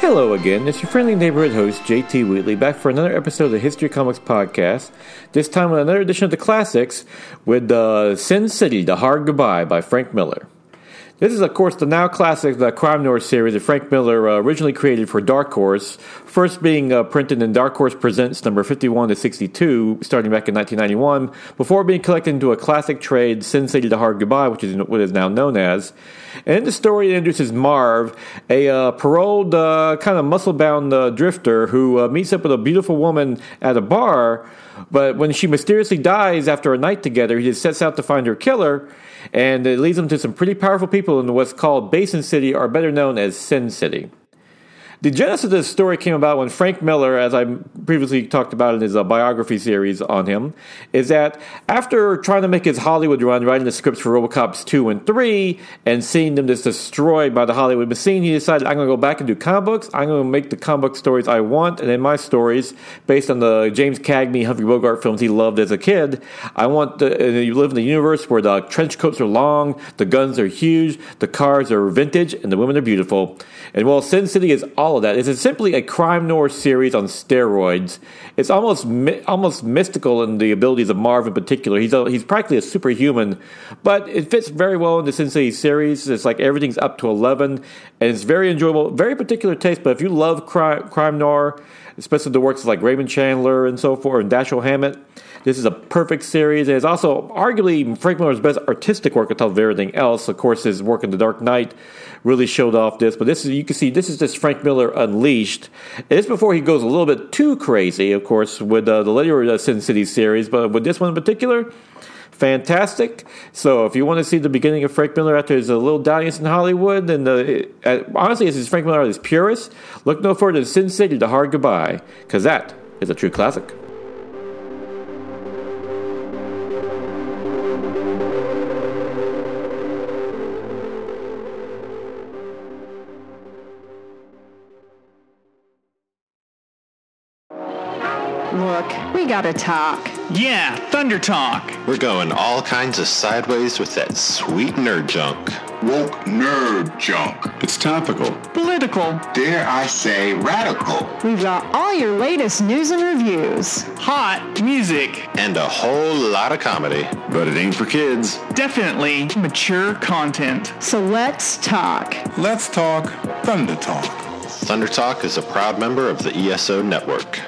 Hello again, it's your friendly neighborhood host, JT Wheatley, back for another episode of the History Comics Podcast. This time with another edition of the classics with uh, Sin City, The Hard Goodbye by Frank Miller. This is, of course, the now classic the crime noir series that Frank Miller uh, originally created for Dark Horse, first being uh, printed in Dark Horse Presents number 51 to 62, starting back in 1991, before being collected into a classic trade, Sin City The Hard Goodbye, which is what is now known as. And in the story, it introduces Marv, a uh, paroled, uh, kind of muscle bound uh, drifter who uh, meets up with a beautiful woman at a bar. But when she mysteriously dies after a night together, he just sets out to find her killer and it leads him to some pretty powerful people in what's called Basin City, or better known as Sin City. The genesis of this story came about when Frank Miller, as I previously talked about in his uh, biography series on him, is that after trying to make his Hollywood run, writing the scripts for Robocops 2 and 3, and seeing them just destroyed by the Hollywood machine, he decided, I'm going to go back and do comic books. I'm going to make the comic book stories I want, and in my stories, based on the James Cagney, Humphrey Bogart films he loved as a kid, I want the, you live in a universe where the trench coats are long, the guns are huge, the cars are vintage, and the women are beautiful. And while Sin City is all of that, it's simply a crime noir series on steroids. It's almost almost mystical in the abilities of Marv in particular. He's a, he's practically a superhuman, but it fits very well in the Sin City series. It's like everything's up to eleven, and it's very enjoyable, very particular taste. But if you love crime, crime noir, especially the works like Raymond Chandler and so forth, and Dashiell Hammett. This is a perfect series. It's also arguably Frank Miller's best artistic work of everything else. Of course, his work in The Dark Knight really showed off this, but this is you can see this is just Frank Miller unleashed. And this before he goes a little bit too crazy, of course, with uh, the later Sin City series, but with this one in particular, fantastic. So if you want to see the beginning of Frank Miller after his uh, little dalliance in Hollywood, and uh, uh, honestly, as Frank Miller at his purest, look no further than Sin City: The Hard Goodbye, because that is a true classic. Look, we gotta talk. Yeah, Thunder Talk. We're going all kinds of sideways with that sweet nerd junk. Woke nerd junk. It's topical. Political. Dare I say radical. We've got all your latest news and reviews. Hot music. And a whole lot of comedy. But it ain't for kids. Definitely mature content. So let's talk. Let's talk Thunder Talk. Thunder Talk is a proud member of the ESO network.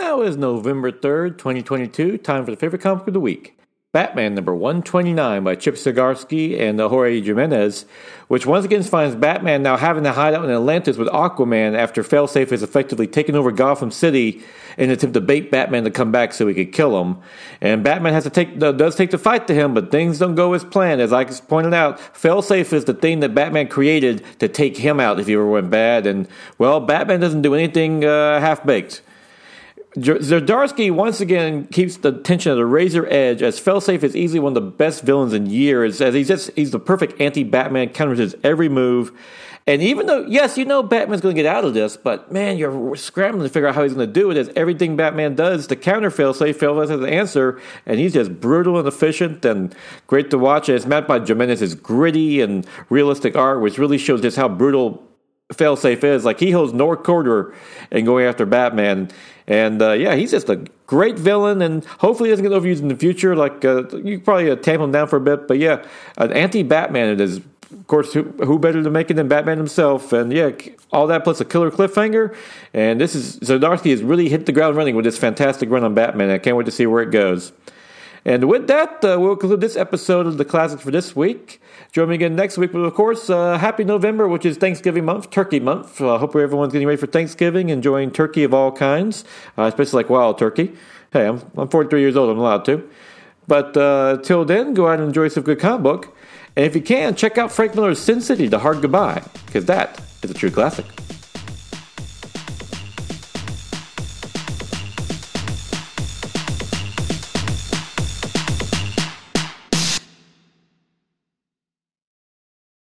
Now is November 3rd, 2022, time for the favorite comic of the week. Batman number 129 by Chip Zdarsky and Jorge Jimenez, which once again finds Batman now having to hide out in Atlantis with Aquaman after Failsafe has effectively taken over Gotham City in an attempt to bait Batman to come back so he could kill him. And Batman has to take does take the fight to him, but things don't go as planned. As I just pointed out, Failsafe is the thing that Batman created to take him out if he ever went bad. And well, Batman doesn't do anything uh, half baked. Zdarsky once again keeps the tension at a razor edge as Failsafe is easily one of the best villains in years as he's just he's the perfect anti-Batman counters his every move. And even though yes, you know Batman's going to get out of this, but man, you're scrambling to figure out how he's going to do it as everything Batman does to counter Failsafe, Failsafe has an answer and he's just brutal and efficient and great to watch. It's mapped by Jimenez's gritty and realistic art which really shows just how brutal Failsafe is. Like he holds no quarter in going after Batman. And uh, yeah, he's just a great villain, and hopefully he doesn't get overused in the future. Like uh, you probably uh, tamp him down for a bit, but yeah, an anti-Batman it is. Of course, who, who, better to make it than Batman himself? And yeah, all that plus a killer cliffhanger. And this is Zdarsky has really hit the ground running with this fantastic run on Batman. I can't wait to see where it goes. And with that, uh, we'll conclude this episode of the classics for this week. Join me again next week. But of course, uh, happy November, which is Thanksgiving month, Turkey month. I uh, hope everyone's getting ready for Thanksgiving, enjoying turkey of all kinds, uh, especially like wild turkey. Hey, I'm, I'm 43 years old. I'm allowed to. But uh, till then, go out and enjoy some good comic book. And if you can, check out Frank Miller's Sin City, The Hard Goodbye, because that is a true classic.